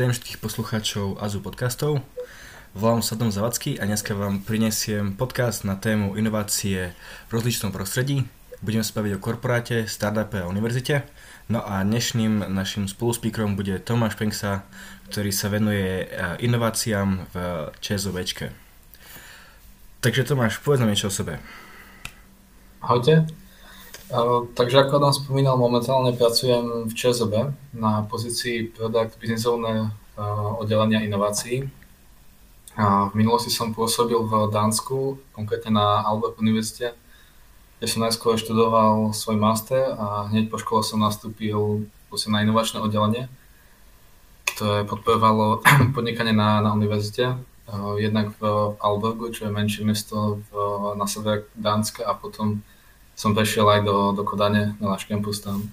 Zdravím všetkých poslucháčov Azu podcastov. Volám sa Dom Zavacký a dneska vám prinesiem podcast na tému inovácie v rozličnom prostredí. Budeme sa baviť o korporáte, startupe a univerzite. No a dnešným našim spoluspeakerom bude Tomáš Penksa, ktorý sa venuje eh, inováciám v ČSOVčke. Takže Tomáš, povedz nám niečo o sebe. Ahojte, takže ako Adam spomínal, momentálne pracujem v ČSOB na pozícii Product Business Owner oddelenia inovácií. V minulosti som pôsobil v Dánsku, konkrétne na Albert univerzite, kde som najskôr študoval svoj master a hneď po škole som nastúpil na inovačné oddelenie, ktoré podporovalo podnikanie na, na univerzite. Jednak v Albergu, čo je menšie mesto v, na severe Dánska a potom som prešiel aj do, do Kodane na náš campus tam.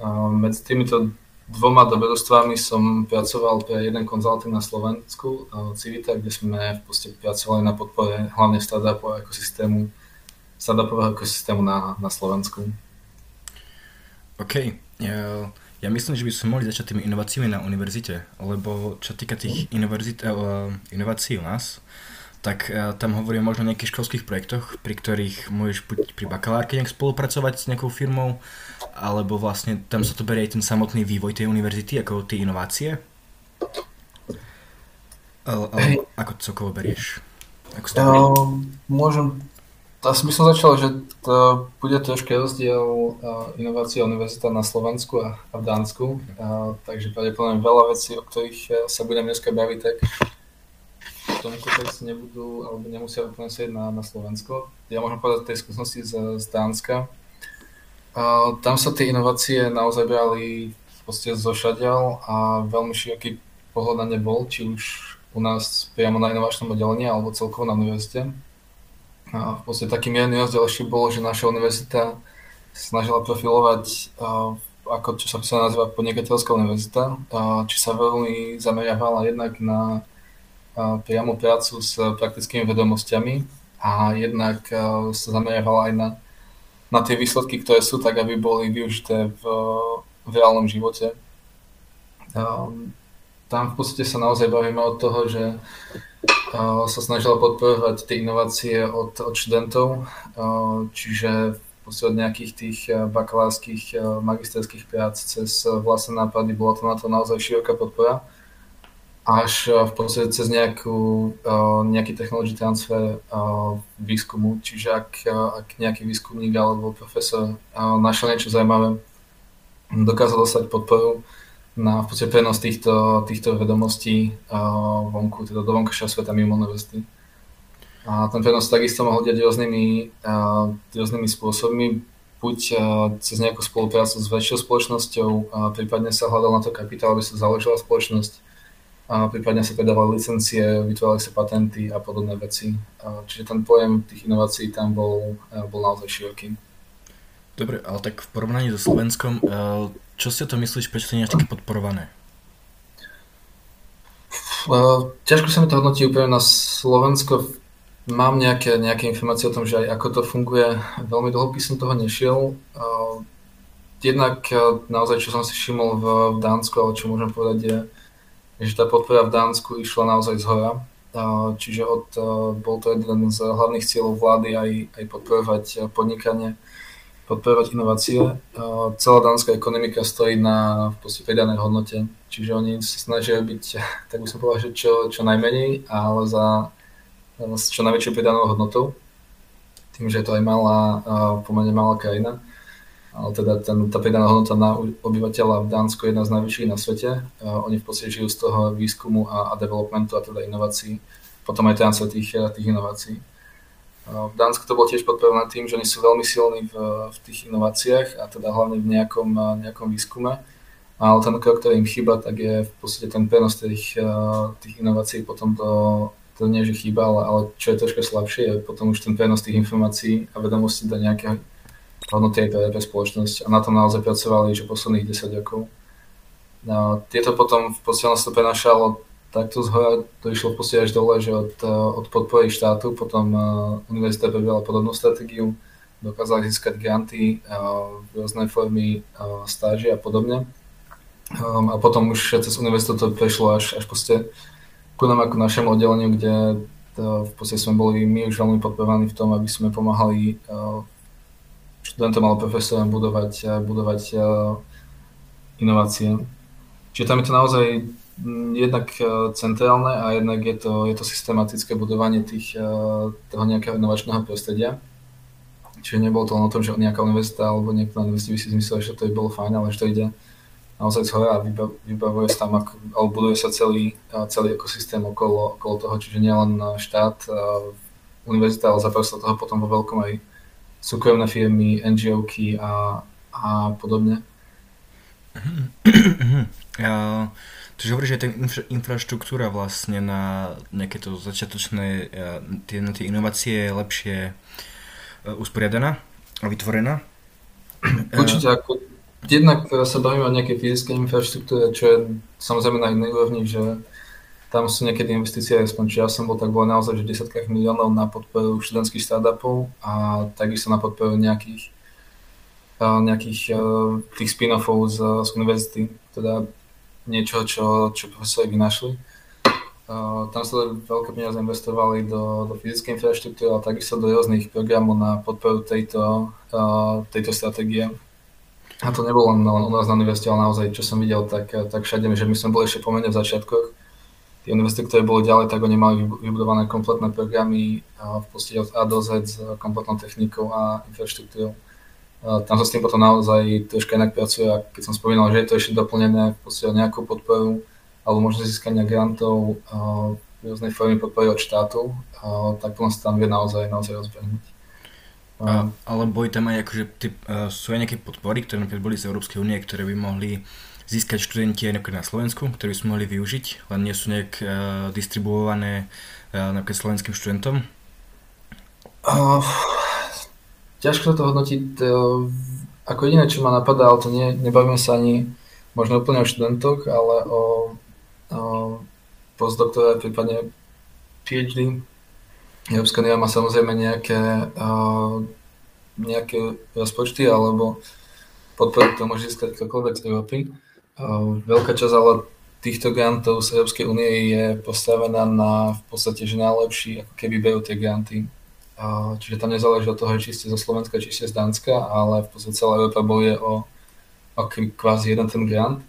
A medzi týmito dvoma dobrodružstvami som pracoval pre jeden konzulting na Slovensku, Civita, kde sme v podstate pracovali na podpore hlavne startupového ekosystému, startupového ekosystému na, na Slovensku. OK. Ja, ja myslím, že by sme mohli začať tými inováciami na univerzite, lebo čo týka tých inovací, inovácií u nás, tak uh, tam hovorím možno o nejakých školských projektoch, pri ktorých môžeš buď pri bakalárke nejak spolupracovať s nejakou firmou, alebo vlastne tam sa to berie aj ten samotný vývoj tej univerzity, ako tie inovácie. Ale, ale ako celkovo berieš? Ako uh, môžem, asi by som začal, že to bude troške rozdiel uh, inovácia univerzita na Slovensku a, a v Dánsku, uh, takže pravdepodobne veľa vecí, o ktorých sa budem dneska baviť, tak tom kontexte nebudú alebo nemusia úplne sedieť na, na Slovensko. Ja môžem povedať tej skúsenosti z, z Dánska. A, tam sa tie inovácie naozaj brali podstate zošadial a veľmi široký pohľad na ne bol, či už u nás priamo na inovačnom oddelení alebo celkovo na univerzite. A v podstate taký mierny rozdiel ešte bolo, že naša univerzita snažila profilovať ako čo sa nazýva podnikateľská univerzita, či sa veľmi zameriavala jednak na priamo prácu s praktickými vedomosťami a jednak sa zameriavala aj na, na tie výsledky, ktoré sú, tak aby boli využité v, v reálnom živote. Tam v podstate sa naozaj bavíme od toho, že sa snažila podporovať tie inovácie od, od študentov, čiže v od nejakých tých bakalárskych, magisterských prác cez vlastné nápady, bola to na to naozaj široká podpora až eh, v podstate cez nejakú, eh, nejaký technology transfer eh, výskumu. Čiže ak, ak nejaký výskumník alebo profesor našiel niečo zaujímavé, dokázal dostať podporu na v podstate prenos týchto, týchto vedomostí vonku, teda do vonkajšieho sveta mimo univerzity. A ten prenos takisto mohol diať rôznymi, rôznymi spôsobmi, buď cez nejakú spoluprácu s väčšou spoločnosťou, prípadne sa hľadal na to kapitál, aby sa založila spoločnosť, a prípadne sa predávali licencie, vytvárali sa patenty a podobné veci. Čiže ten pojem tých inovácií tam bol, bol naozaj široký. Dobre, ale tak v porovnaní so Slovenskom, čo si o to myslíš, prečo to nie je také podporované? Ťažko sa mi to hodnotí úplne na Slovensko. Mám nejaké, nejaké informácie o tom, že aj ako to funguje. Veľmi dlho by som toho nešiel. Jednak naozaj, čo som si všimol v, v Dánsku, ale čo môžem povedať je, že tá podpora v Dánsku išla naozaj z hora. Čiže od, bol to jeden z hlavných cieľov vlády aj, aj podporovať podnikanie, podporovať inovácie. Celá dánska ekonomika stojí na v podstate pridanej hodnote, čiže oni sa snažia byť, tak by som povedal, že čo, čo najmenej, ale za s čo najväčšou pridanou hodnotou. Tým, že je to aj malá, pomerne malá krajina ale teda ten, tá pridaná hodnota na obyvateľa v Dánsku je jedna z najvyšších na svete. Oni v podstate žijú z toho výskumu a, a developmentu a teda inovácií, potom aj transfer tých, eh, tých inovácií. V Dánsku to bolo tiež podporované tým, že oni sú veľmi silní v, v tých inováciách a teda hlavne v nejakom, nejakom výskume. Ale ten krok, ktorý im chýba, tak je v podstate ten prenos tých, tých inovácií potom to, to nie, že chýba, ale, ale čo je troška slabšie, je potom už ten prenos tých informácií a vedomostí do nejakého hodnoty aj pre, spoločnosť a na tom naozaj pracovali že posledných 10 rokov. No, tieto potom v podstate to prenašalo takto z hora, to išlo v podstate až dole, že od, od podpory štátu, potom uh, univerzita prebila podobnú stratégiu, dokázali získať granty, uh, rôzne formy uh, stáži a podobne. Um, a potom už cez univerzitu to prešlo až, až proste ku nám ako našemu oddeleniu, kde to v podstate sme boli my už veľmi podporovaní v tom, aby sme pomáhali uh, študentom alebo profesorom budovať, uh, budovať uh, inovácie. Čiže tam je to naozaj mm, jednak centrálne a jednak je to, je to systematické budovanie tých, toho nejakého inovačného prostredia. Čiže nebolo to len o tom, že nejaká univerzita alebo niekto na univerzite by si zmyslel, že to by bolo fajn, ale že to ide naozaj z hora a vybavuje sa tam, alebo buduje sa celý, celý ekosystém okolo, okolo toho, čiže nielen štát, univerzita, ale zapája sa toho potom vo veľkom aj súkromné firmy, NGOky a, a podobne. Ja, čiže hovoríš, že tá infra, infraštruktúra vlastne na nejaké to začiatočné tie, tie inovácie je lepšie E, usporiadaná a vytvorená. Určite, ako jednak sa bavíme o nejakej fyzickej infraštruktúre, čo je samozrejme na inej úrovni, že tam sú niekedy investície, aspoň či ja som bol, tak bolo naozaj že desiatkách miliónov na podporu študentských startupov a takisto na podporu nejakých, nejakých tých spin-offov z, z univerzity, teda niečo, čo, čo profesori vynašli. Tam sa veľké peniaze investovali do, do fyzickej infraštruktúry, ale takisto do rôznych programov na podporu tejto, uh, tejto stratégie. A to nebolo len, len u nás na univerzite, ale naozaj, čo som videl, tak, tak všade, že my sme boli ešte pomerne v začiatkoch. Univerzity, ktoré boli ďalej, tak oni mali vybudované kompletné programy v podstate od A do Z s kompletnou technikou a infraštruktúrou. Tam sa s tým potom naozaj troška inak pracuje a keď som spomínal, že je to ešte doplnené v podstate nejakú podporu alebo možno získania grantov uh, rôznej formy podpory od štátu, tak potom sa tam vie naozaj, naozaj rozbehnúť. Uh, ale boli tam aj akože, typ, uh, sú aj nejaké podpory, ktoré napríklad boli z Európskej únie, ktoré by mohli získať študenti aj napríklad na Slovensku, ktoré by sme mohli využiť, len nie sú nejak uh, distribuované uh, napríklad slovenským študentom? Uh, ťažko to hodnotiť. Uh, ako jediné, čo ma napadá, ale to nie, nebavíme sa ani možno úplne o študentoch, ale o postdoktora, prípadne PhD. Európska má samozrejme nejaké, nejaké rozpočty alebo podporu, to môže získať ktokoľvek z Európy. Veľká časť ale týchto grantov z Európskej únie je postavená na v podstate, že najlepší, ako keby berú tie granty. Čiže tam nezáleží od toho, či ste zo Slovenska, či ste z Dánska, ale v podstate celá Európa bojuje o, o kvázi jeden ten grant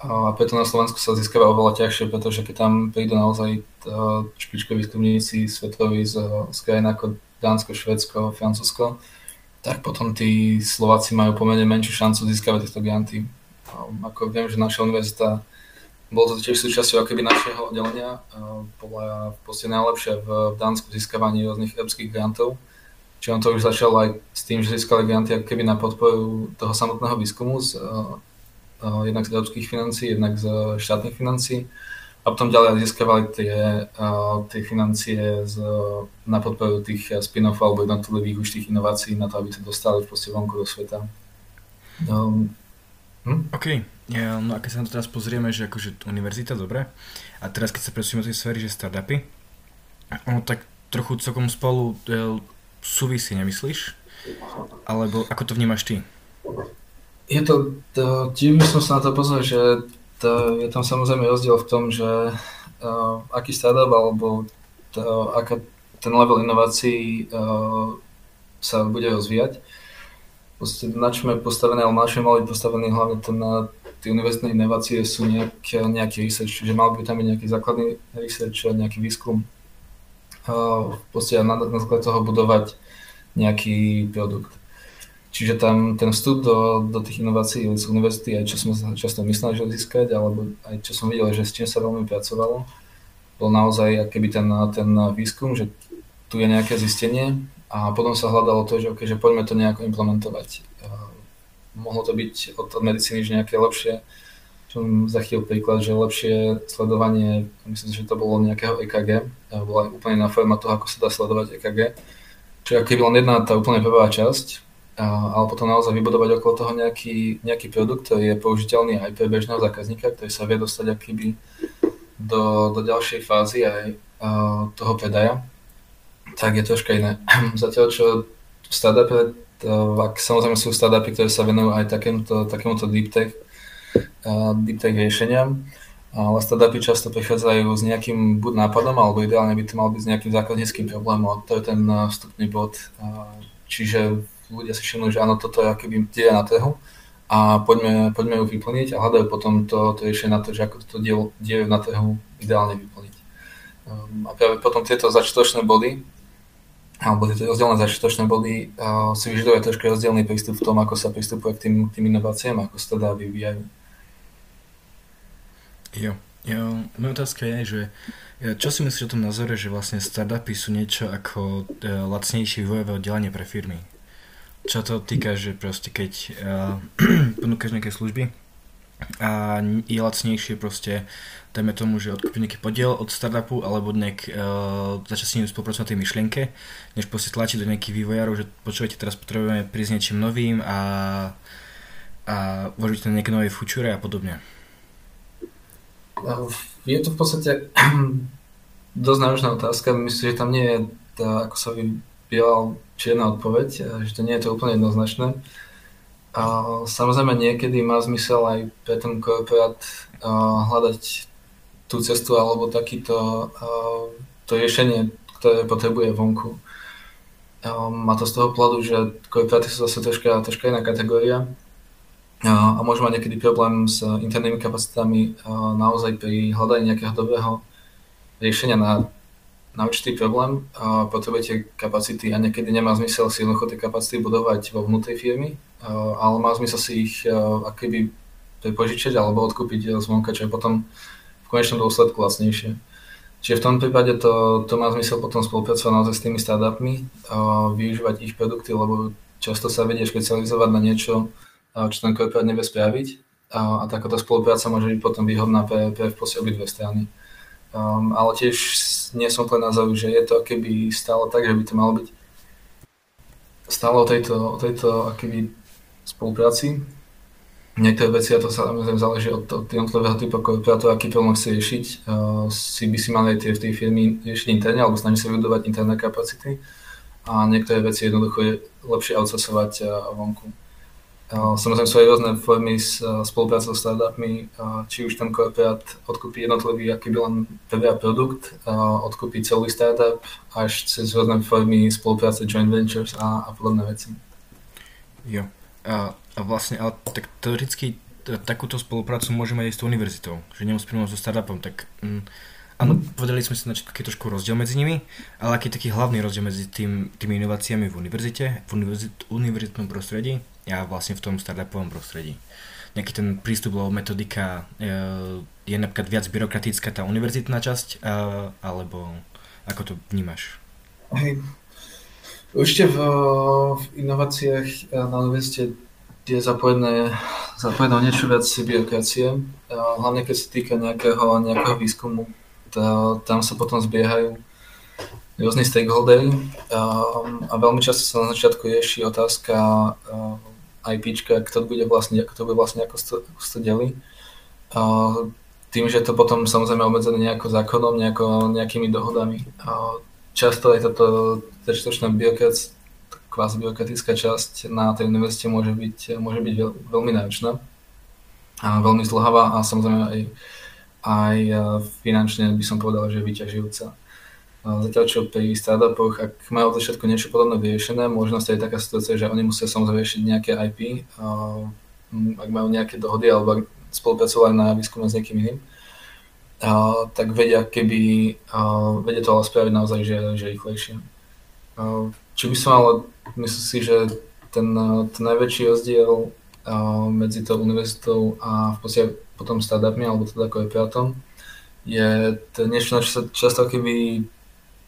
a preto na Slovensku sa získava oveľa ťažšie, pretože keď tam prídu naozaj špičkoví výskumníci svetoví z, z krajín ako Dánsko, Švedsko, Francúzsko, tak potom tí Slováci majú pomerne menšiu šancu získavať tieto granty. Ako viem, že naša univerzita bolo to tiež súčasťou akoby našeho oddelenia, bola v podstate najlepšia v, Dánsku získavaní rôznych európskych grantov. Čiže on to už začalo aj s tým, že získali granty keby na podporu toho samotného výskumu z, jednak z európskych financí, jednak z štátnych financí a potom ďalej získavali tie, tie financie z, na podporu tých spin-off alebo jednotlivých už tých inovácií na to, aby to dostali v podstate vonku do sveta. Um, hm? OK, ja, no a keď sa na to teraz pozrieme, že akože univerzita, dobre, a teraz keď sa presunieme do tej sféry, že startupy, ono tak trochu celkom spolu e, súvisí, nemyslíš? Alebo ako to vnímaš ty? Je to, to by som sa na to pozrel, že to, je tam samozrejme rozdiel v tom, že uh, aký startup alebo to, aká ten level inovácií uh, sa bude rozvíjať. Proste na čom je postavené, ale na čom mali postavený hlavne na tie univerzitné inovácie sú nejaký, nejaký research, čiže mal by tam byť nejaký základný research, nejaký výskum. Uh, podstate na, na základe toho budovať nejaký produkt. Čiže tam ten vstup do, do tých inovácií z univerzity, aj čo sme sa často mysleli, že získať, alebo aj čo som videl, že s čím sa veľmi pracovalo, bol naozaj keby ten, ten výskum, že tu je nejaké zistenie a potom sa hľadalo to, že, okay, že poďme to nejako implementovať. Mohlo to byť od, od medicíny, že nejaké lepšie, čo zachytil príklad, že lepšie sledovanie, myslím, že to bolo nejakého EKG, bola úplne iná forma toho, ako sa dá sledovať EKG. Čiže keby len jedna tá úplne prvá časť, ale potom naozaj vybudovať okolo toho nejaký, nejaký produkt, ktorý je použiteľný aj pre bežného zákazníka, ktorý sa vie dostať akýby do, do ďalšej fázy aj toho predaja, tak je troška iné. Zatiaľ, čo v startupe, ak samozrejme sú startupy, ktoré sa venujú aj takémuto, takémuto deep tech, deep tech riešeniam, ale startupy často prichádzajú s nejakým buď nápadom, alebo ideálne by to mal byť s nejakým základníckým problémom. To je ten vstupný bod. Čiže ľudia si všimnú, že áno, toto je akýby deje na trhu a poďme, poďme ju vyplniť a hľadajú potom to, to riešenie na to, že ako to deje na trhu ideálne vyplniť. A práve potom tieto začiatočné body, alebo tieto rozdielne začiatočné body uh, si vyžaduje trošku rozdielný prístup v tom, ako sa pristupuje k tým, k tým inováciám, ako sa teda vyvíjajú. Jo, jo, moja otázka je, že čo si myslíš o tom názore, že vlastne startupy sú niečo ako uh, lacnejšie vývojové oddelenie pre firmy? čo to týka, že proste keď uh, ponúkaš nejaké služby a je lacnejšie proste, dajme tomu, že odkúpiť nejaký podiel od startupu alebo nejak uh, začať s ním spolupracovať na tej myšlienke, než proste tlačiť do nejakých vývojárov, že počúvajte, teraz potrebujeme prísť niečím novým a, a uvažujte na nejaké nové future a podobne. Je to v podstate dosť náročná otázka. Myslím, že tam nie je tá, ako sa biela čierna odpoveď, že to nie je to úplne jednoznačné. A samozrejme niekedy má zmysel aj pre ten korporát hľadať tú cestu alebo takýto to riešenie, ktoré potrebuje vonku. Má to z toho pohľadu, že korporáty sú zase troška, troška iná kategória a môžu mať niekedy problém s internými kapacitami naozaj pri hľadaní nejakého dobrého riešenia na na určitý problém a potrebujete kapacity a niekedy nemá zmysel si jednoducho tie kapacity budovať vo vnútri firmy, ale má zmysel si ich akoby prepožičať alebo odkúpiť zvonka, čo je potom v konečnom dôsledku vlastnejšie. Čiže v tom prípade to, to má zmysel potom spolupracovať naozaj s tými startupmi, využívať ich produkty, lebo často sa vedie špecializovať na niečo, čo ten korporát nevie spraviť a, a takáto spolupráca môže byť potom výhodná pre, pre v obidve strany. Um, ale tiež nie som úplne názoru, že je to keby stále tak, že by to malo byť stále o tejto, o tejto akoby spolupráci. Niektoré veci, a to samozrejme záleží od, od jednotlivého typu korporátu, aký problém chce riešiť, uh, si by si mali tie v tej firmy riešiť interne, alebo snažiť sa vybudovať interné kapacity. A niektoré veci jednoducho je lepšie outsourcovať uh, vonku. Samozrejme sú aj rôzne formy s spoluprácou s startupmi, či už ten korporát odkúpi jednotlivý aký by len PVA produkt, odkúpi celý startup, až cez rôzne formy spolupráce joint ventures a, a podobné veci. Jo. A, a vlastne, ale tak teoreticky takúto spoluprácu môžeme mať aj s tou univerzitou, že nemusíme so startupom, tak mm, Áno, povedali sme si na taký trošku rozdiel medzi nimi, ale aký je taký hlavný rozdiel medzi tým, tými inováciami v univerzite, v univerzit, univerzitnom prostredí a vlastne v tom startupovom prostredí. Nejaký ten prístup alebo metodika e, je napríklad viac byrokratická tá univerzitná časť, e, alebo ako to vnímaš? Hej. Určite v, v inováciách na univerzite je zapojené, zapojené niečo viac byrokracie, hlavne keď sa týka nejakého, nejakého výskumu tam sa potom zbiehajú rôzni stakeholdery a veľmi často sa na začiatku rieši otázka IP, kto bude vlastne, ako to bude vlastne ako to, ako to delí. Tým, že to potom samozrejme obmedzené nejako zákonom, nejako, nejakými dohodami. Často aj táto byrokracia, kvázi byrokratická časť na tej univerzite môže byť, môže byť veľmi náročná a veľmi zdlhavá a samozrejme aj aj e, finančne by som povedal, že je vyťažujúca. E, zatiaľ čo pri startupoch, ak majú od začiatku niečo podobné vyriešené, môže nastať taká situácia, že oni musia samozrejme riešiť nejaké IP, e, ak majú nejaké dohody alebo spolupracovali na výskume s niekým iným, tak vedia, keby, vedia to ale spraviť naozaj, že, že rýchlejšie. Či by som ale, myslím si, že ten, ten najväčší rozdiel medzi tou univerzitou a v podstate potom startupmi alebo teda korporátom je to niečo, na čo sa často keby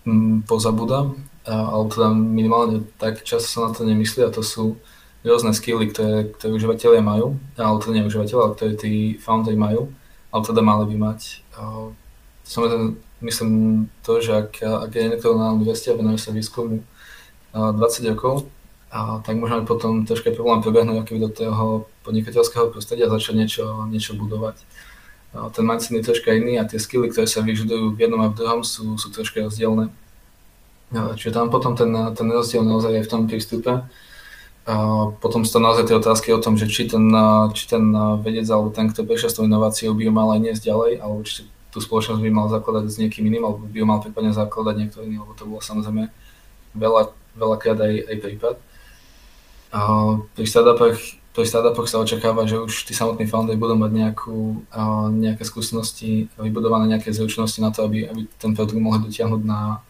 mm, pozabúda, alebo teda minimálne tak často sa na to nemyslí a to sú rôzne skilly, ktoré, ktoré užívateľia majú, ale teda nie užívateľia, ale ktoré tí foundry majú, ale teda mali by mať. Samozrejme, myslím to, že ak, ak je niekto na univerzite a venuje sa výskumu 20 rokov, a tak môžeme potom troška problém prebehnúť aký do toho podnikateľského prostredia a začať niečo, niečo budovať. A ten mindset je troška iný a tie skilly, ktoré sa vyžadujú v jednom a v druhom sú, sú troška rozdielne. Čiže tam potom ten, ten rozdiel naozaj je v tom prístupe. A potom sú to naozaj tie otázky o tom, že či ten, či ten vedec alebo ten, kto prišiel s tou inováciou, by ju mal aj niesť ďalej, alebo či tú spoločnosť by mal zakladať s niekým iným, alebo by ju mal prípadne zakladať niekto iný, lebo to bolo samozrejme veľa, veľakrát aj, aj prípad. A pri startupoch, pri startupoch sa očakáva, že už tí samotní founders budú mať nejakú, nejaké skúsenosti, vybudované nejaké zručnosti na to, aby, aby ten produkt mohli dotiahnuť na,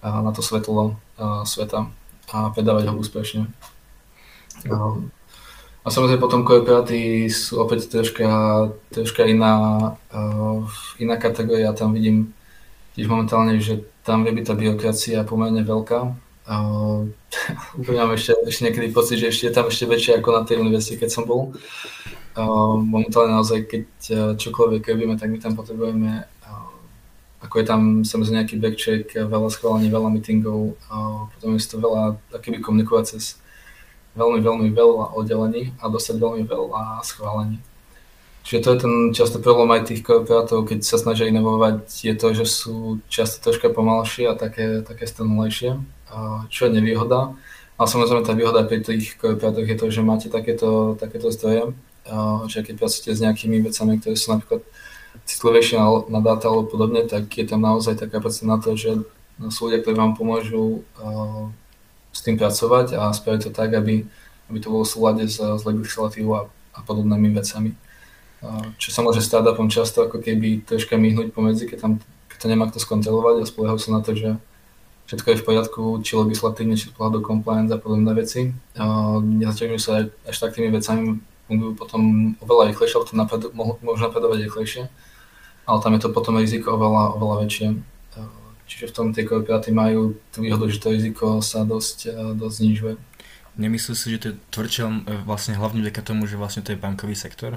na to svetlo sveta a predávať ho úspešne. A samozrejme potom korporáty sú opäť troška, troška iná, iná kategória. Tam vidím tiež momentálne, že tam vie byť tá byrokracia pomerne veľká. Uh, mám ešte, ešte niekedy pocit, že ešte je tam ešte väčšie ako na tej univerzite, keď som bol. Uh, momentálne naozaj, keď uh, čokoľvek robíme, tak my tam potrebujeme uh, ako je tam samozrejme nejaký backcheck, veľa schválení, veľa meetingov, uh, potom je to veľa takými komunikovať cez veľmi, veľmi veľa oddelení a dostať veľmi veľa schválení. Čiže to je ten často problém aj tých korporátov, keď sa snažia inovovať, je to, že sú často troška pomalšie a také, také stanulejšie, čo je nevýhoda. A samozrejme tá výhoda pri tých korporátoch je to, že máte takéto, takéto zdroje, že keď pracujete s nejakými vecami, ktoré sú napríklad citlivejšie na, na dáta alebo podobne, tak je tam naozaj taká kapacita na to, že sú ľudia, ktorí vám pomôžu s tým pracovať a spraviť to tak, aby, aby to bolo v súlade s, s legislatívou a, a podobnými vecami. Čo sa môže startupom často ako keby troška myhnúť pomedzi, keď, tam, keď to nemá kto skontrolovať a spoliehajú sa na to, že všetko je v poriadku, či legislatívne, či do compliance a podobné veci. Nezaťažujú sa až tak tými vecami, fungujú potom oveľa rýchlejšie, alebo to napad, môžu napredovať rýchlejšie, ale tam je to potom riziko oveľa, oveľa väčšie. Čiže v tom tie korporáty majú tú výhodu, že to riziko sa dosť, dosť znižuje. Nemyslíš si, že to je tvrdšie vlastne hlavne vďaka tomu, že vlastne to je bankový sektor?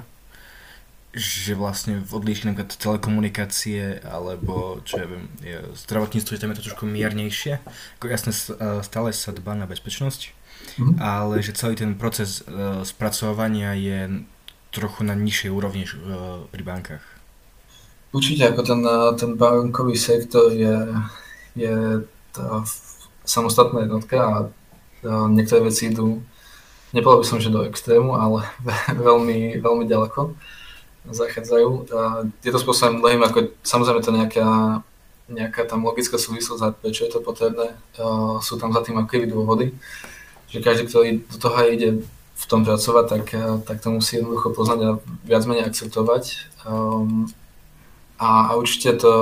Že vlastne v odlišení napríklad telekomunikácie alebo čo ja viem, je, zdravotníctvo, že tam je to trošku miernejšie. Ako jasne eh, stále sa dbá na bezpečnosť, mm-hmm. ale že celý ten proces uh, spracovania je trochu na nižšej úrovni uh, pri bankách. Určite, ako ten, ten bankový sektor je, je tá samostatná jednotka a niektoré veci idú, nepovedal by som, že do extrému, ale veľmi, veľmi ďaleko zachádzajú. A je to spôsobom mnohým, ako samozrejme to nejaká, nejaká tam logická súvislosť prečo je to potrebné. Sú tam za tým aké dôvody, že každý, ktorý do toho ide v tom pracovať, tak, tak to musí jednoducho poznať a viac menej akceptovať. Um, a, a určite to,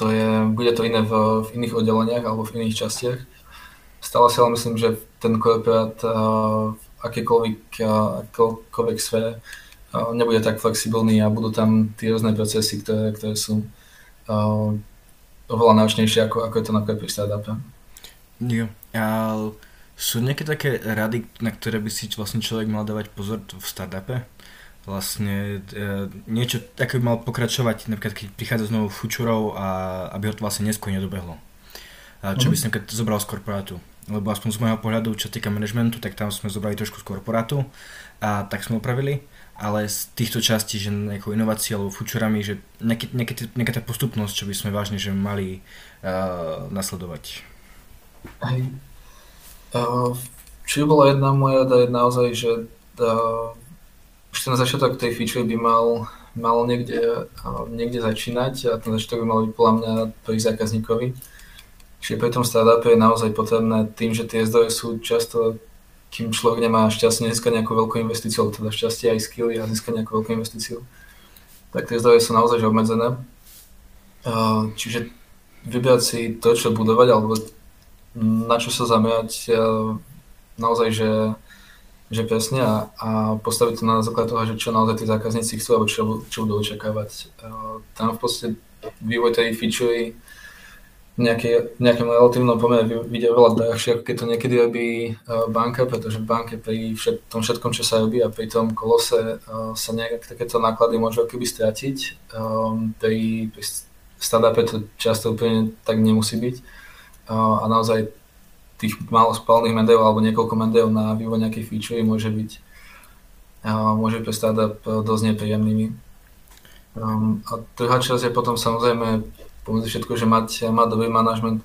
to je, bude to iné v, v iných oddeleniach alebo v iných častiach. Stále si ale myslím, že ten korporát v akékoľvek, akékoľvek sfére nebude tak flexibilný a budú tam tie rôzne procesy, ktoré, ktoré sú uh, oveľa náročnejšie ako, ako je to napríklad pri startupe. Jo, a sú nejaké také rady, na ktoré by si vlastne človek mal dávať pozor v startupe? vlastne e, niečo také by mal pokračovať, napríklad keď prichádza znovu fučurov a aby ho to vlastne neskôr nedobehlo. A čo mm. by si napríklad zobral z korporátu. Lebo aspoň z môjho pohľadu, čo týka managementu, tak tam sme zobrali trošku z korporátu a tak sme opravili, ale z týchto častí, že nejakou inováciou alebo fučurami, že nejaká, tá postupnosť, čo by sme vážne že mali uh, nasledovať. Hej. Uh, či bola jedna moja je naozaj, že uh, už ten začiatok tej feature by mal, mal niekde, niekde začínať a ten začiatok by mal byť podľa mňa pri zákazníkovi. Čiže pri tom startupe je naozaj potrebné tým, že tie zdroje sú často, kým človek nemá šťastie získať nejakú veľkú investíciu, alebo teda šťastie aj skilly a získať nejakú veľkú investíciu, tak tie zdroje sú naozaj obmedzené. Čiže vybrať si to, čo budovať, alebo na čo sa zamerať, naozaj, že že presne a, a postaviť to na základ toho, že čo naozaj tí zákazníci chcú alebo čo, čo budú očakávať. Tam v podstate vývoj tej feature v nejakém relatívnom pomere vidie veľa drahšie, ako keď to niekedy robí uh, banka, pretože banke pri všet, tom všetkom, čo sa robí a pri tom kolose uh, sa nejak takéto náklady môžu keby stratiť. Um, pri, pri startupe to často úplne tak nemusí byť. Uh, a naozaj tých málo spálnych mendeov alebo niekoľko mendeov na vývoj nejakých feature môže byť môže pre startup dosť nepríjemnými. Um, a druhá časť je potom samozrejme pomedzi všetko, že mať, mať dobrý manažment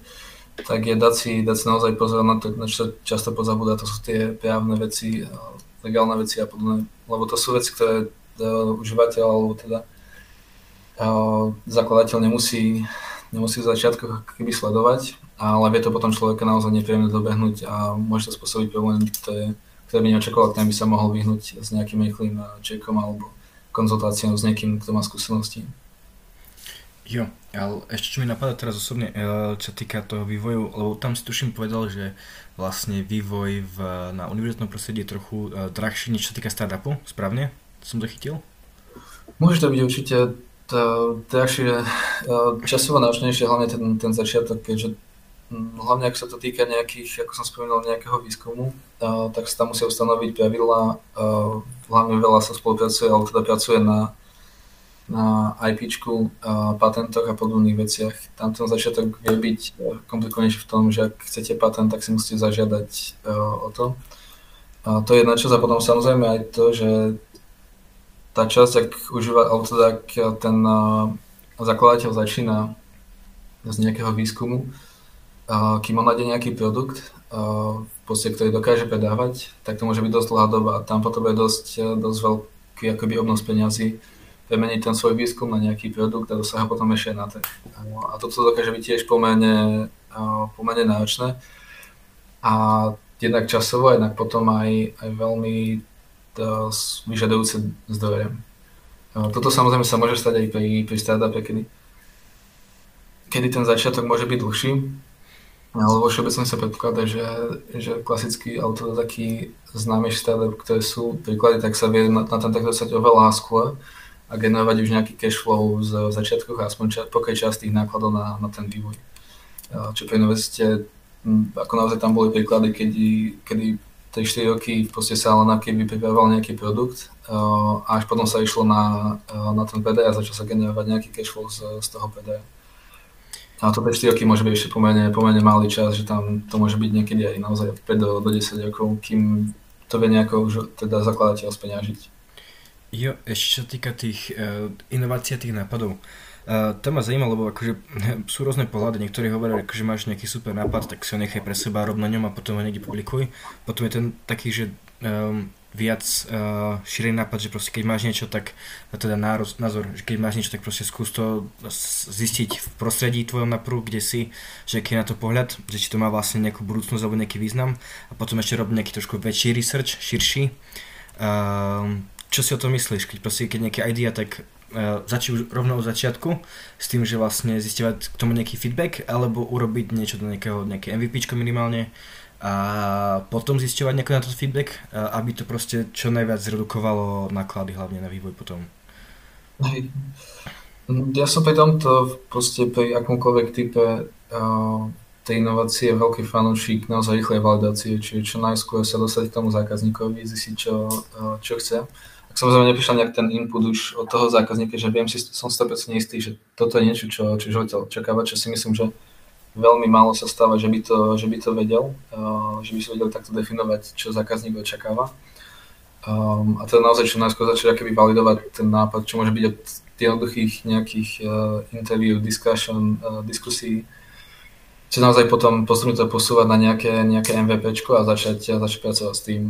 tak je dať si, dať si naozaj pozor na to, na čo často pozabúda, to sú tie právne veci, legálne veci a podobné, lebo to sú veci, ktoré užívateľ alebo teda zakladateľ nemusí, nemusí v začiatku keby sledovať, ale vie to potom človeka naozaj nepríjemne dobehnúť a môže to spôsobiť problém, ktoré, ktoré by neočakoval, ktorý by sa mohol vyhnúť s nejakým rýchlým čekom alebo konzultáciou s niekým, kto má skúsenosti. Jo, ale ešte čo mi napadá teraz osobne, e, čo týka toho vývoju, lebo tam si tuším povedal, že vlastne vývoj v, na univerzitnom prostredí je trochu uh, drahší, než čo týka startupu, správne? Som to chytil? Môže to byť určite drahšie, uh, časovo náročnejšie, hlavne ten, ten začiatok, keďže hm, hlavne ak sa to týka nejakých, ako som spomínal, nejakého výskumu, tak sa tam musia ustanoviť pravidlá, uh, hlavne veľa sa spolupracuje, alebo teda pracuje na na IP, patentoch a podobných veciach. Tam ten začiatok vie byť e, komplikovanejší v tom, že ak chcete patent, tak si musíte zažiadať e, o to. A to je jedna časť a potom samozrejme aj to, že tá časť, ak užíva, alebo teda ak ten zakladateľ začína z nejakého výskumu, kým on nájde nejaký produkt, v podstate, ktorý dokáže predávať, tak to môže byť dosť dlhá doba a tam potom je dosť, dosť veľký akoby obnos peňazí, premeniť ten svoj výskum na nejaký produkt a dosahať potom ešte na trh. A toto dokáže byť tiež pomerne, pomerne náročné. A jednak časovo, jednak potom aj, aj veľmi vyžadujúce zdroje. Toto samozrejme sa môže stať aj pri, pri startupe, kedy, kedy ten začiatok môže byť dlhší, ale vo všeobecne sa predpokladá, že, že klasický auto taký známy startup, ktoré sú príklady, tak sa vie na, na ten trh dostať oveľa skôr a generovať už nejaký cash flow z začiatkoch, aspoň ča, pokiaľ časť tých nákladov na, na ten vývoj. Čo pri univerzite, ako naozaj tam boli príklady, kedy, kedy 3-4 roky v podstate sa len keby pripravoval nejaký produkt a až potom sa išlo na, na ten PDA a začal sa generovať nejaký cash flow z, z toho PDA. A to 5 roky môže byť ešte pomerne, pomerne malý čas, že tam to môže byť niekedy aj naozaj 5 do, do 10 rokov, kým to vie nejako už teda zakladateľ speňažiť. Jo, ešte čo týka tých uh, inovácií tých nápadov. Uh, to ma zaujíma, lebo akože sú rôzne pohľady. Niektorí hovoria, že máš nejaký super nápad, tak si ho nechaj pre seba, rob na ňom a potom ho niekde publikuj. Potom je ten taký, že um, viac uh, širý nápad, že proste keď máš niečo, tak teda nároz, názor, že keď máš niečo, tak proste skús to zistiť v prostredí tvojom naprv, kde si, že aký je na to pohľad, že či to má vlastne nejakú budúcnosť alebo nejaký význam a potom ešte rob nejaký trošku väčší research, širší. Uh, čo si o tom myslíš? Keď proste keď nejaký idea, tak uh, už rovno od začiatku s tým, že vlastne zistovať k tomu nejaký feedback, alebo urobiť niečo do nejakého, nejaké MVP minimálne a potom zisťovať nejaký na to feedback, uh, aby to proste čo najviac zredukovalo náklady hlavne na vývoj potom. Hej. Ja som pri tomto proste pri akomkoľvek type uh, tej inovácie veľký fanúšik naozaj rýchlej validácie, čiže čo najskôr sa dostať k tomu zákazníkovi, zistiť, čo, čo chce samozrejme neprišiel nejak ten input už od toho zákazníka, že viem si, som 100% istý, že toto je niečo, čo, čo živateľ očakáva, čo si myslím, že veľmi málo sa stáva, že by to, že by to vedel, uh, že by si vedel takto definovať, čo zákazník očakáva. Um, a teda naozaj čo najskôr začať akoby validovať ten nápad, čo môže byť od jednoduchých nejakých uh, interview, discussion, uh, diskusí, čo naozaj potom postupne to posúvať na nejaké, nejaké MVPčko a začať, začať pracovať s tým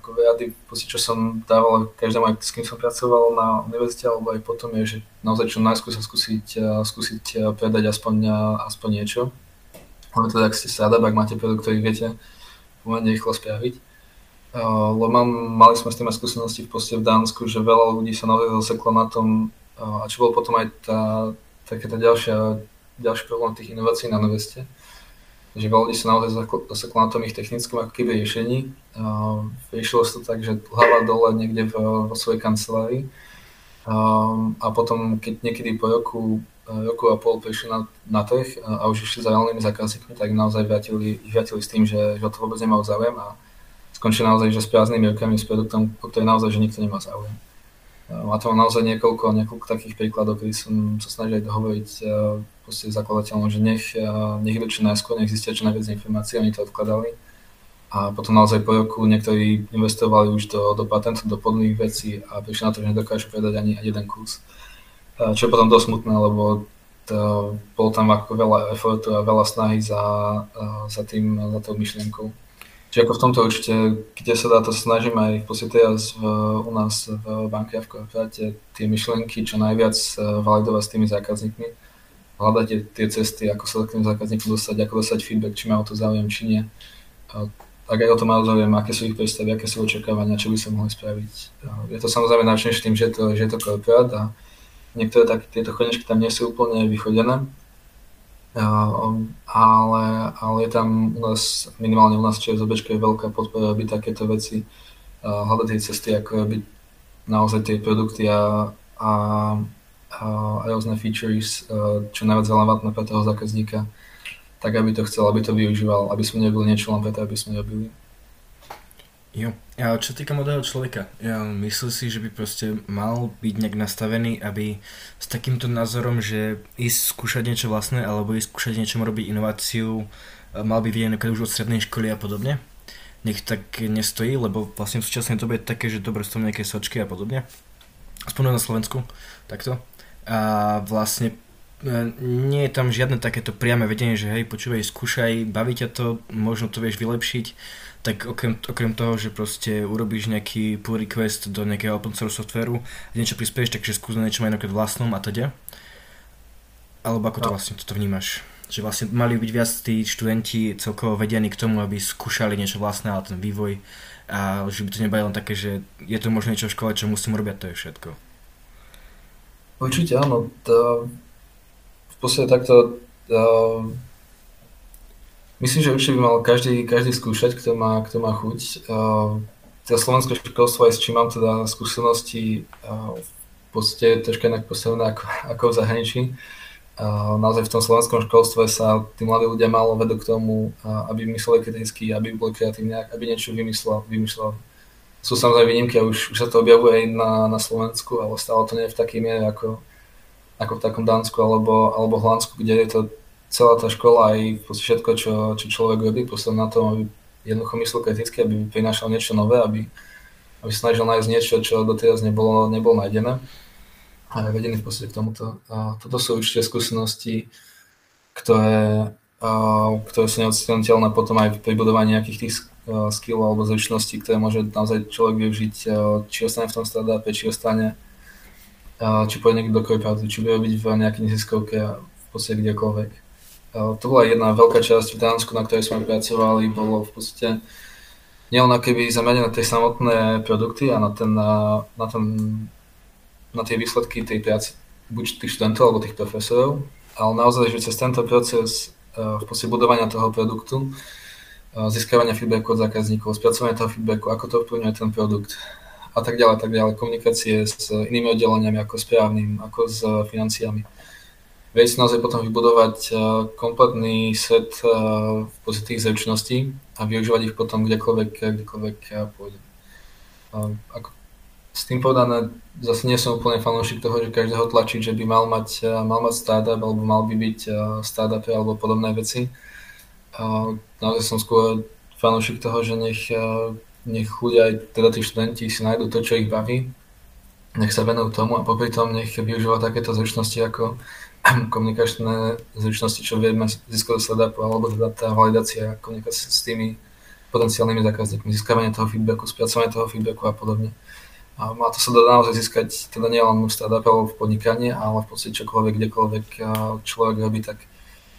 ako rady, čo som dával každému, s kým som pracoval na univerzite, alebo aj potom je, že naozaj čo najskôr sa skúsiť, skúsiť predať aspoň, aspoň niečo. Ale teda, ak ste startup, ak máte produkt, ktorý viete pomerne rýchlo spraviť. Lebo mám, mali sme s tým skúsenosti v poste v Dánsku, že veľa ľudí sa naozaj zaseklo na tom, a čo bol potom aj tá, taká tá ďalšia, ďalší problém tých inovácií na univerzite, že ľudí sa naozaj zaseklo na tom ich technickom ako keby riešení. Riešilo sa to tak, že hlava dole niekde v, vo svojej kancelárii a potom, keď niekedy po roku, roku a pol prišli na, na trh a už išli za reálnymi zákazníkmi, tak naozaj vrátili, ich vrátili s tým, že, že o to vôbec nemajú záujem a skončili naozaj že s prázdnymi rukami s produktom, o ktorý naozaj že nikto nemá záujem. Má to naozaj niekoľko, niekoľko takých príkladov, kedy som sa snažil dohovoriť proste zakladateľom, že nech, nech idú čo najskôr, nech zistia čo najviac informácií, oni to odkladali. A potom naozaj po roku niektorí investovali už do, do patentu, do podobných vecí a prišli na to, že nedokážu predať ani jeden kus. Čo je potom dosť smutné, lebo to, bolo tam ako veľa efortu a veľa snahy za, za, tým, za tou myšlienkou. Čiže ako v tomto určite, kde sa dá, to snažím aj v podstate teraz v, u nás v banke a v korporáte tie myšlienky čo najviac validovať s tými zákazníkmi, hľadať tie, cesty, ako sa k tým zákazníkom dostať, ako dostať feedback, či majú to záujem, či nie. Ak aj o tom majú záujem, aké sú ich predstavy, aké sú očakávania, čo by sa mohli spraviť. Je to samozrejme náročnejšie tým, že to, že je to korporát a niektoré tak, tieto chodničky tam nie sú úplne vychodené, ale, ale je tam u nás, minimálne u nás v ČSOBčke je veľká podpora robiť takéto veci, hľadať tie cesty, ako robiť naozaj tie produkty a, a, a rôzne features, čo najviac relevantné pre toho zákazníka, tak aby to chcel, aby to využíval, aby sme neboli niečo len preto, aby sme robili. Jo, a čo týka mladého človeka, ja myslím si, že by proste mal byť nejak nastavený, aby s takýmto názorom, že ísť skúšať niečo vlastné alebo ísť skúšať niečo robiť inováciu, mal by vidieť už od strednej školy a podobne. Nech tak nestojí, lebo vlastne v súčasnej dobe je také, že dobre sú nejaké sočky a podobne. Aspoň na Slovensku, takto. A vlastne e, nie je tam žiadne takéto priame vedenie, že hej, počúvaj, skúšaj, baví ťa to, možno to vieš vylepšiť tak okrem, okrem toho, že proste urobíš nejaký pull request do nejakého open source softwareu a niečo prispieš, takže skús na niečo aj vlastnom a teda. Alebo ako to no. vlastne toto vnímaš? Že vlastne mali byť viac tí študenti celkovo vedení k tomu, aby skúšali niečo vlastné, ale ten vývoj a že by to nebolo len také, že je to možno niečo v škole, čo musím robiť, to je všetko. Určite áno. To, v podstate takto to, Myslím, že určite by mal každý, každý skúšať, kto má, kto má chuť. Uh, teda slovenské školstvo, aj s čím mám teda skúsenosti, uh, v podstate troška inak postavené ako, ako v zahraničí. Uh, naozaj v tom slovenskom školstve sa tí mladí ľudia málo vedú k tomu, uh, aby mysleli kriticky, aby boli kreatívni, aby niečo vymyslel, vymyslel. Sú samozrejme výnimky a už, už sa to objavuje aj na, na Slovensku, ale stále to nie je v takej miere ako, ako v takom Dánsku alebo, alebo Holandsku, kde je to celá tá škola aj všetko, čo, čo človek robí, posledný na tom, aby jednoducho myslel kriticky, aby prinášal niečo nové, aby, aby snažil nájsť niečo, čo doteraz nebolo, nebolo nájdené. A je vedený v podstate k tomuto. A toto sú určite skúsenosti, ktoré, a, ktoré sú neodstraniteľné potom aj pri budovaní nejakých tých skillov alebo zručností, ktoré môže naozaj človek využiť, či ostane v tom startupe, či ostane, či pôjde niekto do korporátu, či bude robiť v nejakej neziskovke a v podstate kdekoľvek. To bola jedna veľká časť v Dánsku, na ktorej sme pracovali, bolo v podstate nielen keby zamerané na tie samotné produkty a na, ten, na, ten, na tie výsledky tej práce buď tých študentov alebo tých profesorov, ale naozaj, že cez tento proces v podstate budovania toho produktu, získavania feedbacku od zákazníkov, spracovania toho feedbacku, ako to vplyvňuje ten produkt a tak ďalej, tak ďalej, komunikácie s inými oddeleniami ako s právnym, ako s financiami vie si naozaj potom vybudovať uh, kompletný set uh, pozitívnych zručností a využívať ich potom kdekoľvek, kdekoľvek pôjde. Ako s tým povedané, zase nie som úplne fanúšik toho, že každého tlačiť, že by mal mať, mal mať startup alebo mal by byť startup alebo podobné veci. Uh, naozaj som skôr fanúšik toho, že nech, uh, nech ľudia aj teda tí študenti si nájdú to, čo ich baví, nech sa venujú tomu a popri tom nech využívajú takéto zručnosti ako komunikačné zručnosti, čo vieme získať do sledapu, alebo teda tá validácia komunikácie s tými potenciálnymi zákazníkmi, získavanie toho feedbacku, spracovanie toho feedbacku a podobne. A má to sa dá naozaj získať teda nielen v startupe alebo v podnikaní, ale v podstate čokoľvek, kdekoľvek človek robí, tak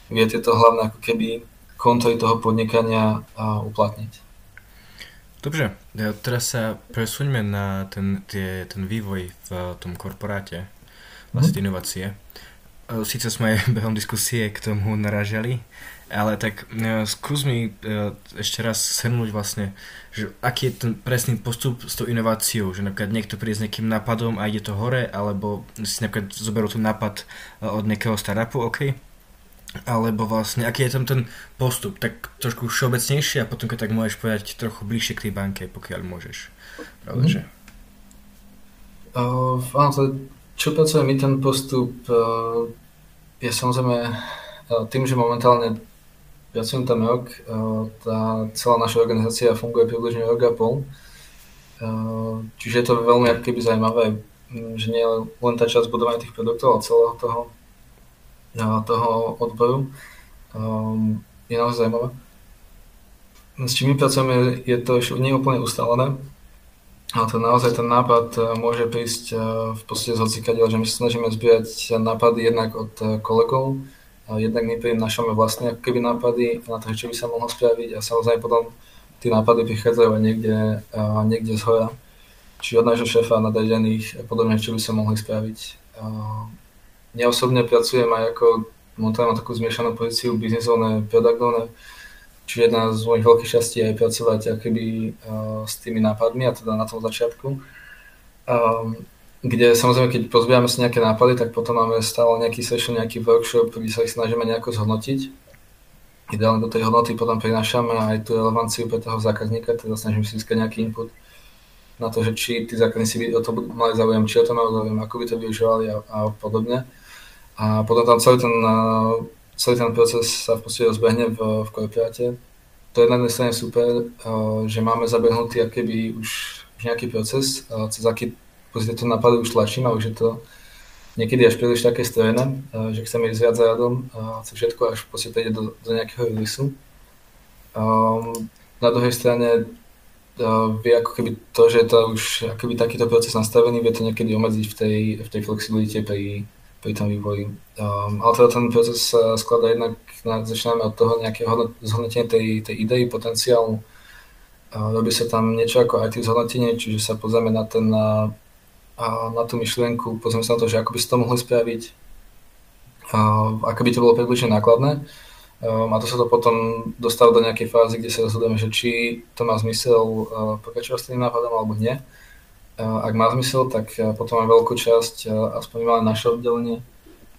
vie tieto hlavné ako keby kontory toho podnikania uplatniť. Dobre, teraz sa presuňme na ten, tie, ten vývoj v tom korporáte, vlastne mm. inovácie. Sice sme aj behom diskusie k tomu naražali, ale tak uh, skús mi ešte raz shrnúť vlastne, že aký je ten presný postup s tou inováciou, že napríklad niekto príde s nejakým nápadom a ide to hore, alebo si napríklad zoberú ten nápad od nejakého startupu, OK? Alebo vlastne, aký je tam ten postup, tak trošku všeobecnejšie a potom keď tak môžeš povedať trochu bližšie k tej banke, pokiaľ môžeš. Pravda, mm. že? Uh, áno, to, čo pracuje mi ten postup, uh, je samozrejme e, tým, že momentálne pracujem tam rok, e, tá celá naša organizácia funguje približne rok a pol. E, čiže je to veľmi keby zaujímavé, že nie len tá časť budovania tých produktov, ale celého toho toho odboru um, je naozaj zaujímavé. S čím my pracujeme, je to ešte nie úplne ustálené, ale to naozaj ten nápad e, môže prísť e, v podstate z hocikadiaľ, že my sa snažíme zbierať nápady jednak od e, kolegov, jednak my prinášame vlastne ako keby nápady na to, čo by sa mohlo spraviť a samozrejme potom tie nápady prichádzajú aj niekde, niekde z hora, či od nášho šéfa nadriadených a podobne, čo by sa mohli spraviť. Ja osobne pracujem aj ako, montujem takú zmiešanú pozíciu product owner, Čiže jedna z mojich veľkých šťastí je pracovať akoby, uh, s tými nápadmi, a teda na tom začiatku. Um, kde samozrejme, keď pozbierame si nejaké nápady, tak potom máme stále nejaký session, nejaký workshop, kde sa ich snažíme nejako zhodnotiť. Ideálne do tej hodnoty potom prinášame aj tú relevanciu pre toho zákazníka, teda snažím si získať nejaký input na to, že či tí zákazníci by o to mali záujem, či o to majú záujem, ako by to využívali a, a podobne. A potom tam celý ten uh, celý ten proces sa v podstate rozbehne v, v korporáte. To je na jednej strane super, eh, že máme zabehnutý keby už, už nejaký proces, eh, cez aký to nápady už tlačím a už je to niekedy až príliš také strojené, eh, že chceme ísť viac za radom, chce všetko až v podstate do, do nejakého releaseu. Na druhej strane vie ako keby to, že to už akoby takýto proces nastavený, vie to niekedy obmedziť v tej, v tej flexibilite pri, pri tom vývoji. Um, ale teda ten proces sa skladá jednak, na, začíname od toho nejakého zhodnotenia tej, tej idei, potenciálu. Uh, robí sa tam niečo ako IT zhodnotenie, čiže sa pozrieme na, ten, na, na tú myšlienku, pozrieme sa na to, že ako by sa to mohli spraviť, uh, ako by to bolo približne nákladné. Um, a to sa to potom dostáva do nejakej fázy, kde sa rozhodujeme, že či to má zmysel uh, pokračovať s tým nápadom alebo nie ak má zmysel, tak potom mám veľkú časť, aspoň máme naše oddelenie,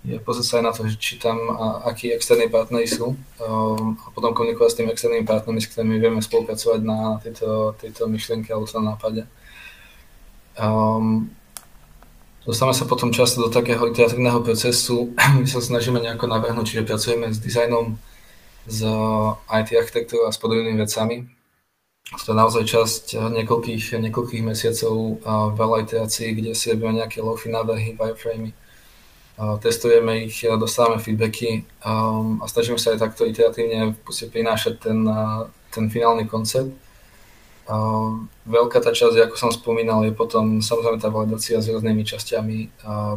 je pozrieť sa aj na to, či tam akí externí partnery sú. A potom komunikovať s tými externými partnermi, s ktorými vieme spolupracovať na tejto, tejto myšlienke alebo na nápade. Um, dostávame sa potom často do takého iteratívneho procesu, my sa snažíme nejako navrhnúť, čiže pracujeme s dizajnom, s IT architektúrou a s podobnými vecami, to je naozaj časť eh, niekoľkých, niekoľkých mesiacov a veľa iterácií, kde si robíme nejaké low návrhy, wireframey, testujeme ich, dostávame feedbacky um, a snažíme sa aj takto iteratívne prinášať ten, eh, ten finálny koncept. Veľká tá časť, ako som spomínal, je potom samozrejme tá validácia s rôznymi časťami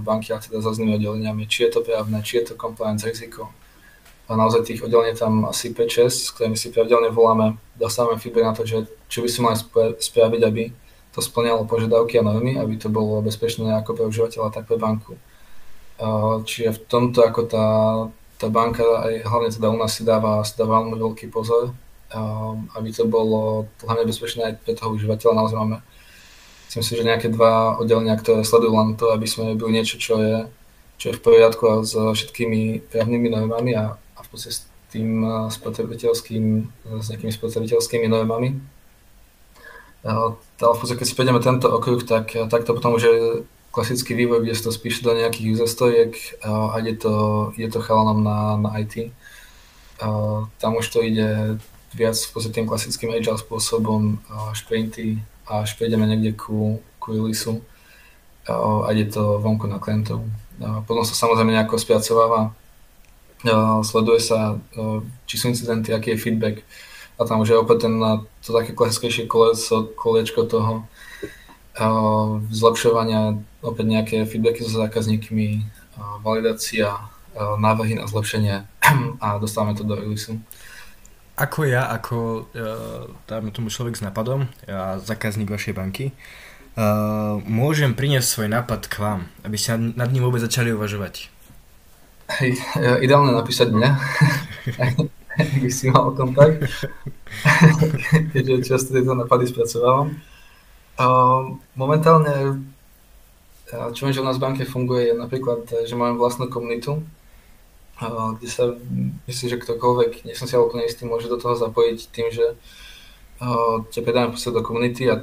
banky a teda s rôznymi oddeleniami, či je to právne, či je to compliance riziko, a naozaj tých oddelení tam asi 5-6, s ktorými si pravidelne voláme, dostávame feedback na to, že čo by si mali spraviť, aby to splňalo požiadavky a normy, aby to bolo bezpečné ako pre užívateľa, tak pre banku. Čiže v tomto ako tá, tá banka, aj hlavne teda u nás si dáva, si dáva veľmi veľký pozor, aby to bolo hlavne bezpečné aj pre toho užívateľa. Naozaj máme, myslím si, že nejaké dva oddelenia, ktoré sledujú len to, aby sme robili niečo, čo je, čo je v poriadku a s všetkými právnymi normami a podstate s tým eh, spotrebiteľským, s nejakými spotrebiteľskými normami. Ale v podstate, keď si prejdeme tento okruh, tak, tak to potom už je klasický vývoj, kde sa to spíše do nejakých user stojiek a je to, je to chalanom na, na IT. A tam už to ide viac v podstate tým klasickým agile spôsobom, šprinty a až prejdeme niekde ku, ku releaseu a ide to vonku na klientov. A potom sa samozrejme nejako spracováva sleduje sa, či sú incidenty, aký je feedback. A tam už je opäť ten, to také klasickejšie koleco, kolečko toho zlepšovania, opäť nejaké feedbacky so zákazníkmi, validácia, návrhy na zlepšenie a dostávame to do releaseu. Ako ja, ako dáme tomu človek s nápadom a zákazník vašej banky, môžem priniesť svoj nápad k vám, aby ste nad ním vôbec začali uvažovať? Hej, ideálne napísať mňa, by si mal kontakt, keďže často tieto napady spracovávam. Momentálne, čo viem, že u nás v banke funguje, je napríklad, že máme vlastnú komunitu, kde sa, myslím, že ktokoľvek, nie som si úplne istý, môže do toho zapojiť tým, že ťa predáme do komunity a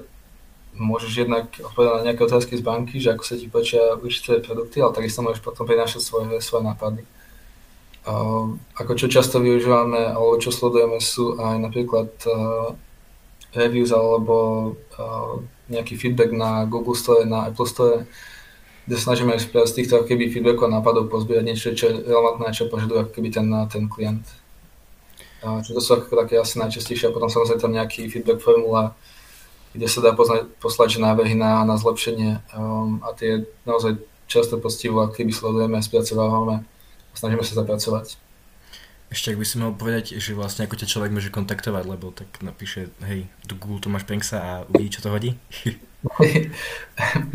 môžeš jednak odpovedať na nejaké otázky z banky, že ako sa ti počia určité produkty, ale takisto môžeš potom prinášať svoje, svoje nápady. Uh, ako čo často využívame alebo čo sledujeme sú aj napríklad uh, reviews alebo uh, nejaký feedback na Google Store, na Apple Store, kde snažíme z týchto keby feedbackov a nápadov pozbierať niečo, čo je relevantné, čo požaduje keby ten, ten klient. Čiže to sú také asi najčastejšie a potom samozrejme tam nejaký feedback formula, kde sa dá poznať, poslať že návrhy na, na zlepšenie um, a tie naozaj často poctivo, ak keby sledujeme, spracovávame a snažíme sa zapracovať. Ešte ak by si mohol povedať, že vlastne ako ťa človek môže kontaktovať, lebo tak napíše, hej, do Google Tomáš Penksa a uvidí, čo to hodí.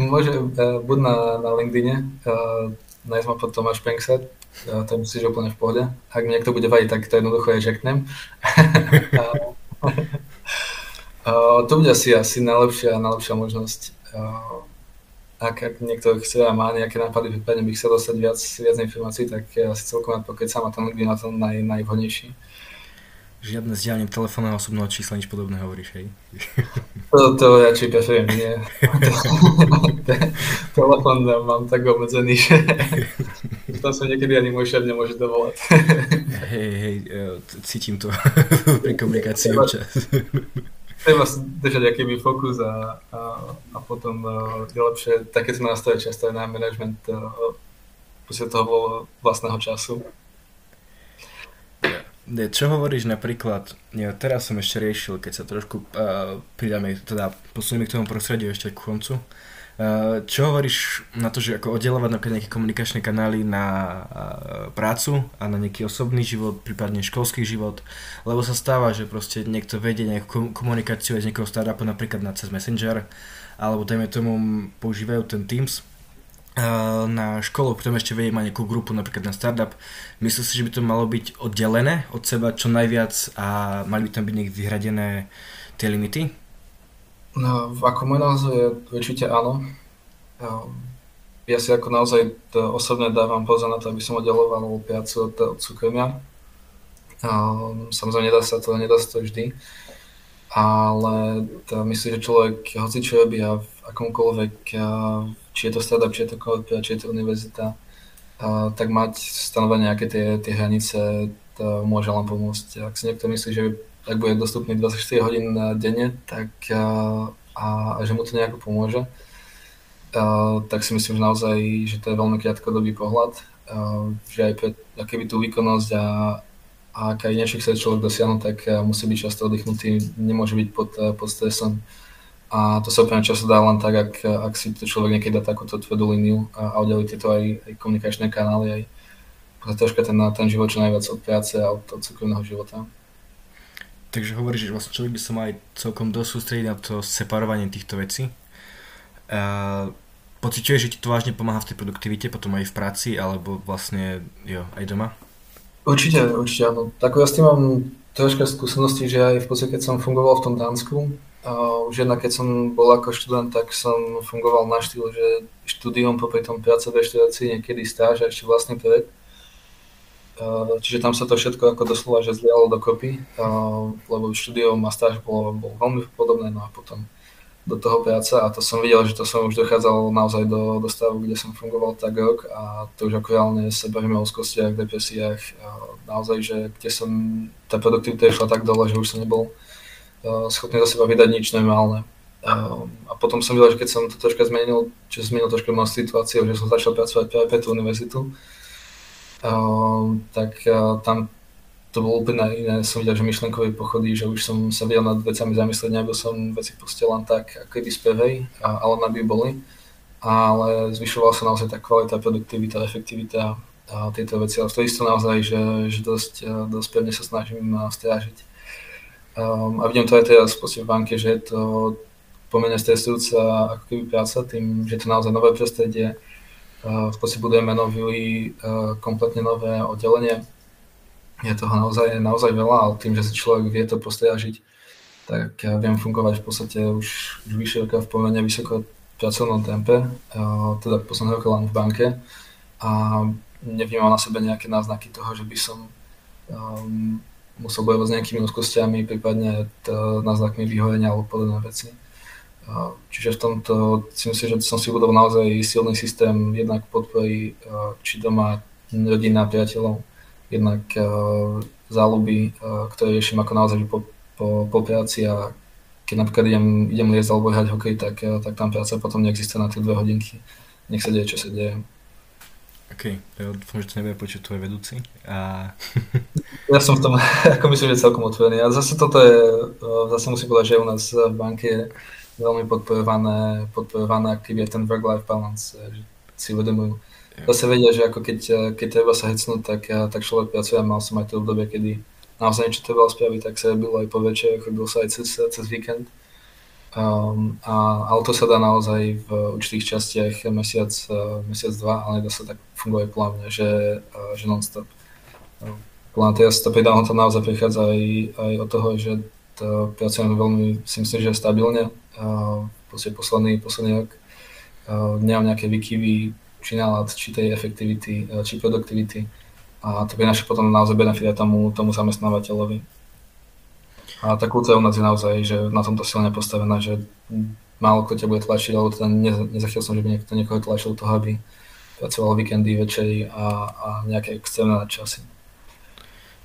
môže uh, buď na, na LinkedIne, uh, nájsť ma pod Tomáš Penksa, uh, to myslíš, že úplne v pohode. Ak mi niekto bude vadiť, tak to jednoducho je řeknem. uh, to bude asi, asi najlepšia, najlepšia možnosť. Uh, ak, ak niekto chce a má nejaké nápady, prípadne by chcel dostať viac, viac informácií, tak ja si celkom rád pokecam a tam na to naj, najvhodnejší. Žiadne zdieľanie telefónneho osobného čísla, nič podobné hovoríš, hej? To, to ja či preferujem, nie. Telefón mám tak obmedzený, že tam sa niekedy ani môj šéf nemôže dovolať. Hej, hej, cítim to pri komunikácii občas treba držať akýby fokus a, a, a potom uh, je lepšie takéto nástroje často aj na management uh, toho vlastného času. Čo hovoríš napríklad, ja teraz som ešte riešil, keď sa trošku uh, pridáme, teda posunieme k tomu prostrediu ešte k koncu, čo hovoríš na to, že ako oddelovať nejaké komunikačné kanály na eh, prácu a na nejaký osobný život, prípadne školský život, lebo sa stáva, že proste niekto vedie nejakú komunikáciu aj z nejakého startupu napríklad na cez Messenger, alebo dajme tomu používajú ten Teams, eh, na školu, potom ešte vedie mať nejakú grupu napríklad na startup. Myslím si, že by to malo byť oddelené od seba čo najviac a mali by tam byť niekde vyhradené tie limity? No, ako môj názor je určite áno. Ja si ako naozaj osobne dávam pozor na to, aby som oddeloval prácu od, od súkromia. Samozrejme, nedá sa to, nedá sa to vždy. Ale to, myslím, že človek, hoci čo robí a v akomkoľvek, či je to startup, či je to korpora, či je to univerzita, tak mať stanovené nejaké tie, tie hranice to môže len pomôcť. Ak si niekto myslí, že ak bude dostupný 24 hodín denne, tak a, a že mu to nejako pomôže, a, tak si myslím, že naozaj, že to je veľmi krátkodobý pohľad, a, že aj pre keby tú výkonnosť a, a ak aj niečo chce človek dosiahnuť, tak musí byť často oddychnutý, nemôže byť pod, pod stresom. A to sa úplne často dá len tak, ak, ak si to človek niekedy dá takúto tvrdú líniu a, a oddeli tieto aj, aj komunikačné kanály, aj troška ten, ten život čo najviac od práce a od, od súkromného života. Takže hovoríš, že vlastne človek by sa mal aj celkom dosť sústrediť na to separovanie týchto vecí. Uh, pociťuješ, že ti to vážne pomáha v tej produktivite, potom aj v práci, alebo vlastne jo, aj doma? Určite, určite áno. Tak ja s tým mám troška skúsenosti, že aj v podstate, keď som fungoval v tom Dánsku, uh, už jednak keď som bol ako študent, tak som fungoval na štýl, že štúdium popri tom práce v reštaurácii, niekedy stáž a ešte vlastný projekt. Eh, čiže tam sa to všetko ako doslova že zlialo dokopy, eh, lebo štúdium a stáž bolo, bolo veľmi podobné, no a potom do toho práca a to som videl, že to som už dochádzal naozaj do, do stavu, kde som fungoval tak rok a to už ako reálne sa bavíme o úzkostiach, depresiách, naozaj, že kde som, tá produktivita išla tak dole, že už som nebol eh, schopný za seba vydať nič normálne. A potom som videl, že keď som to troška zmenil, že zmenil troška moju situáciu, že som začal pracovať práve pre tú univerzitu, Ehm, tak e, tam to bolo úplne iné, som videl, že myšlenkové pochody, že už som sa vedel nad vecami zamyslieť, nebyl som veci proste len tak, ako keby spevej, ale by boli. Ale zvyšovala sa naozaj tá kvalita, produktivita, efektivita a tieto veci, ale to isto naozaj, že, že dosť, e, dosť pevne sa snažím strážiť. Um, a vidím to aj teraz v banke, že je to pomerne stresujúca ako keby práca, tým, že je to naozaj nové prostredie, v podstate budujeme nový, kompletne nové oddelenie. Je toho naozaj, naozaj veľa, ale tým, že si človek vie to postriažiť, tak ja viem fungovať v podstate už, vyššie roka v pomerne vysoko pracovnom tempe, teda posledné roky len v banke a nevnímam na sebe nejaké náznaky toho, že by som um, musel bojovať s nejakými úzkostiami, prípadne náznakmi vyhorenia alebo podobné veci. Čiže v tomto si myslím, že som si budoval naozaj silný systém jednak podpory či doma rodina, priateľov, jednak záľuby, ktoré riešim ako naozaj po, po, po práci a keď napríklad idem, idem liesť alebo hrať hokej, tak, tak tam práca potom neexistuje na tie dve hodinky. nech sa deje, čo sa deje. OK, ja dúfam, že to nebude počuť tvoj vedúci. A... ja som v tom, ako myslím, že celkom otvorený. A zase toto je, zase musím povedať, že u nás v banke je veľmi podporované, podporované aktivie ten work-life balance, že si uvedomujú. Zase vedia, že ako keď, keď treba sa hecnúť, tak, tak človek pracuje. Mal som aj to obdobie, kedy naozaj niečo treba spraviť, tak sa bylo aj po večer, chodil sa aj cez, cez víkend. Um, a, ale to sa dá naozaj v určitých častiach mesiac, mesiac, dva, ale dá sa tak funguje plavne, že, že non-stop. Uh, teraz to pridám, to naozaj prichádza aj, aj od toho, že to pracujeme veľmi, si myslím, že stabilne. Proste posledný, posledný rok nemám nejaké vykyvy, či nálad, či tej efektivity, uh, či produktivity. A to prináša potom naozaj benefit tomu, tomu zamestnávateľovi. A tá kultúra u nás je naozaj, že na tomto silne postavená, že málo kto ťa bude tlačiť, alebo teda ne, nezachytil som, že by niekto niekoho tlačil toho, aby pracoval víkendy, večery a, a nejaké extrémne časy.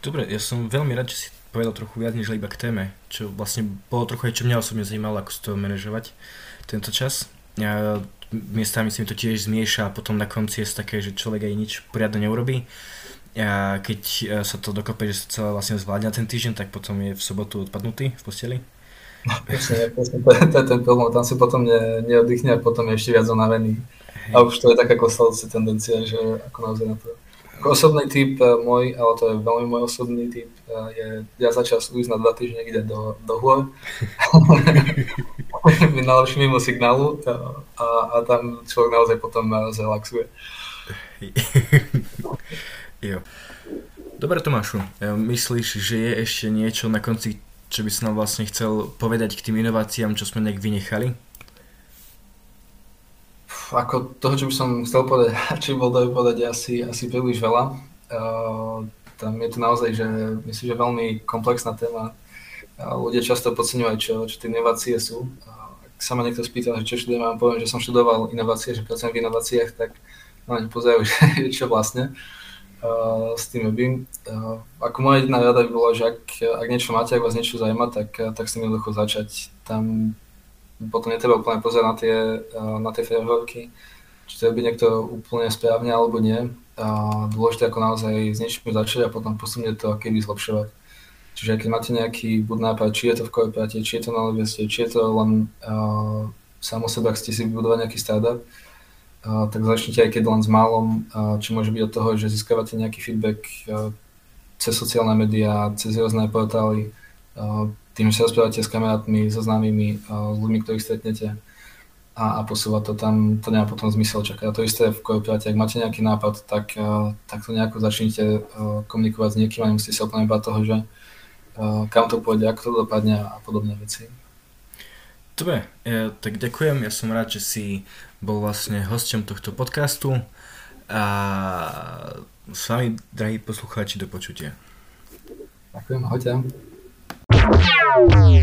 Dobre, ja som veľmi rád, že si povedal trochu viac než iba k téme, čo vlastne bolo trochu aj čo mňa osobne zaujímalo, ako toho manažovať tento čas. Ja, miestami si mi to tiež zmieša a potom na konci je také, že človek aj nič poriadne neurobí a keď e, sa to dokope, že sa celé vlastne zvládne ten týždeň, tak potom je v sobotu odpadnutý v posteli? No, presne, presne, to, to je ten problém, tam si potom ne, neoddychne a potom je ešte viac unavený. A už to je taká kostelci tendencia, že ako naozaj na to. Osobný typ e, môj, ale to je veľmi môj osobný typ, e, je ja za čas ujsť na dva týždne ide do, do hôr. Naloží mimo signálu a, a, a tam človek naozaj potom zrelaxuje. Jo. Dobre Tomášu, myslíš, že je ešte niečo na konci, čo by nám vlastne chcel povedať k tým inováciám, čo sme nejak vynechali? Ako toho, čo by som chcel povedať, či bol to povedať, asi, asi príliš veľa. Uh, tam je to naozaj, že myslím, že veľmi komplexná téma. Uh, ľudia často podceňujú čo, čo tie inovácie sú. Uh, ak sa ma niekto spýtal, že čo študujem, a poviem, že som študoval inovácie, že pracujem v inováciách, tak no, pozerajú, že čo vlastne. Uh, s tým robím. Uh, ako moja jedna rada by bola, že ak, ak niečo máte, ak vás niečo zaujíma, tak, tak s tým jednoducho začať. Tam potom netreba úplne pozerať na tie, uh, na tie frameworky, či to robí niekto úplne správne alebo nie. Uh, dôležité ako naozaj s niečím začať a potom posunúť to kedy zlepšovať. Čiže keď máte nejaký buď nápad, či je to v korporáte, či je to na univerzite, či je to len uh, sám o ak ste si vybudovať nejaký startup, tak začnite aj keď len s málom, čo môže byť od toho, že získavate nejaký feedback cez sociálne médiá, cez rôzne portály, tým, že sa rozprávate s kamarátmi, so známymi, s ľuďmi, ktorých stretnete a, a posúva to tam, to nemá potom zmysel čakať. A to isté v korporáte, ak máte nejaký nápad, tak, tak to nejako začnite komunikovať s niekým a nemusíte sa úplne bať toho, že kam to pôjde, ako to dopadne a podobné veci. Dobre, ja, tak ďakujem, ja som rád, že si bol vlastne hosťom tohto podcastu a s vami, drahí poslucháči, do počutia. Ďakujem, ahojte. Yeah.